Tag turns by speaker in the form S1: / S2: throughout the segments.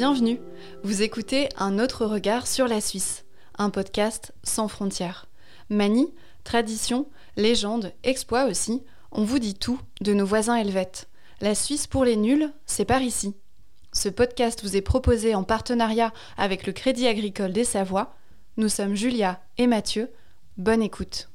S1: Bienvenue, vous écoutez Un autre regard sur la Suisse, un podcast sans frontières. Manie, tradition, légende, exploit aussi, on vous dit tout de nos voisins helvètes. La Suisse pour les nuls, c'est par ici. Ce podcast vous est proposé en partenariat avec le Crédit agricole des Savoies. Nous sommes Julia et Mathieu. Bonne écoute.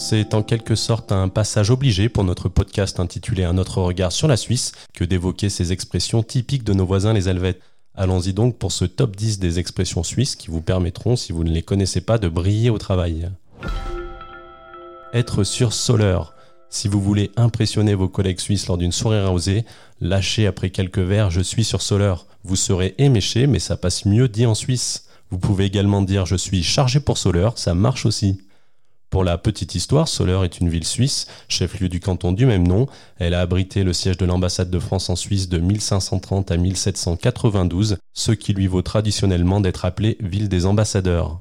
S2: C'est en quelque sorte un passage obligé pour notre podcast intitulé Un autre regard sur la Suisse que d'évoquer ces expressions typiques de nos voisins les Helvètes. Allons-y donc pour ce top 10 des expressions suisses qui vous permettront, si vous ne les connaissez pas, de briller au travail. Être sursoleur. Si vous voulez impressionner vos collègues suisses lors d'une soirée arrosée, lâchez après quelques verres Je suis sursoleur. Vous serez éméché, mais ça passe mieux dit en Suisse. Vous pouvez également dire Je suis chargé pour soleur, ça marche aussi. Pour la petite histoire, Soleure est une ville suisse, chef-lieu du canton du même nom. Elle a abrité le siège de l'ambassade de France en Suisse de 1530 à 1792, ce qui lui vaut traditionnellement d'être appelée ville des ambassadeurs.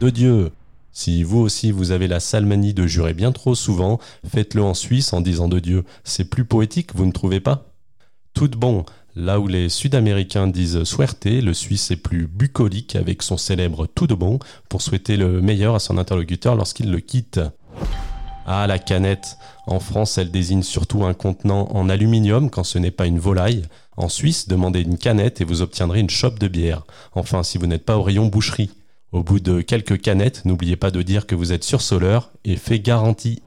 S2: De Dieu Si vous aussi vous avez la sale manie de jurer bien trop souvent, faites-le en Suisse en disant de Dieu. C'est plus poétique, vous ne trouvez pas? Tout bon, Là où les Sud-Américains disent suerte, le Suisse est plus bucolique avec son célèbre tout de bon pour souhaiter le meilleur à son interlocuteur lorsqu'il le quitte. Ah, la canette. En France, elle désigne surtout un contenant en aluminium quand ce n'est pas une volaille. En Suisse, demandez une canette et vous obtiendrez une chope de bière. Enfin, si vous n'êtes pas au rayon boucherie. Au bout de quelques canettes, n'oubliez pas de dire que vous êtes sursoleur et fait garantie.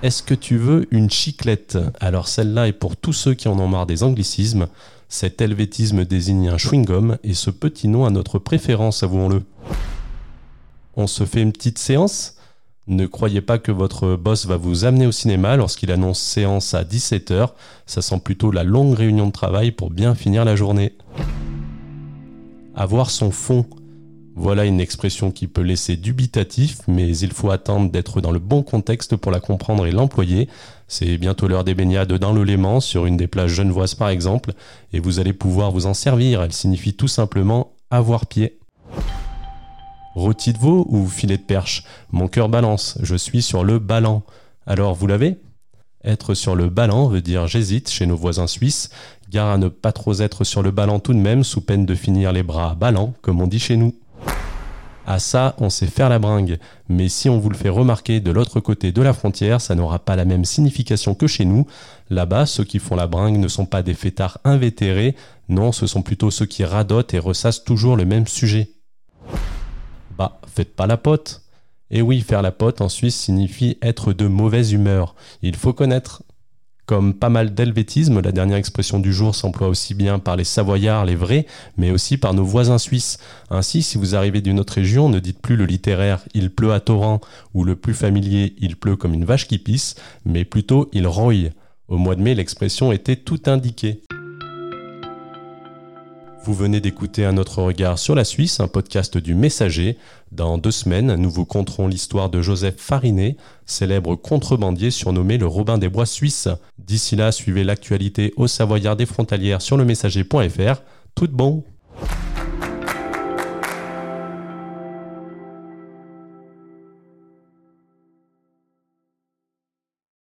S2: Est-ce que tu veux une chiclette? Alors celle-là est pour tous ceux qui en ont marre des anglicismes. Cet helvétisme désigne un chewing-gum et ce petit nom a notre préférence, avouons-le. On se fait une petite séance? Ne croyez pas que votre boss va vous amener au cinéma lorsqu'il annonce séance à 17h. Ça sent plutôt la longue réunion de travail pour bien finir la journée. Avoir son fond. Voilà une expression qui peut laisser dubitatif, mais il faut attendre d'être dans le bon contexte pour la comprendre et l'employer. C'est bientôt l'heure des baignades dans le Léman, sur une des plages genevoises par exemple, et vous allez pouvoir vous en servir. Elle signifie tout simplement avoir pied. Rôti de veau ou filet de perche? Mon cœur balance, je suis sur le ballant. Alors vous l'avez? Être sur le ballant veut dire j'hésite chez nos voisins suisses, gare à ne pas trop être sur le ballant tout de même, sous peine de finir les bras ballants, comme on dit chez nous. À ça, on sait faire la bringue. Mais si on vous le fait remarquer de l'autre côté de la frontière, ça n'aura pas la même signification que chez nous. Là-bas, ceux qui font la bringue ne sont pas des fêtards invétérés, non, ce sont plutôt ceux qui radotent et ressassent toujours le même sujet. Bah, faites pas la pote. Et oui, faire la pote en Suisse signifie être de mauvaise humeur. Il faut connaître. Comme pas mal d'helvétisme, la dernière expression du jour s'emploie aussi bien par les Savoyards, les vrais, mais aussi par nos voisins suisses. Ainsi, si vous arrivez d'une autre région, ne dites plus le littéraire il pleut à torrent ou le plus familier il pleut comme une vache qui pisse, mais plutôt il roille. Au mois de mai, l'expression était tout indiquée. Vous venez d'écouter un autre regard sur la Suisse, un podcast du Messager. Dans deux semaines, nous vous conterons l'histoire de Joseph Farinet, célèbre contrebandier surnommé le Robin des Bois suisse. D'ici là, suivez l'actualité au Savoyard des frontalières sur le messager.fr. Tout bon!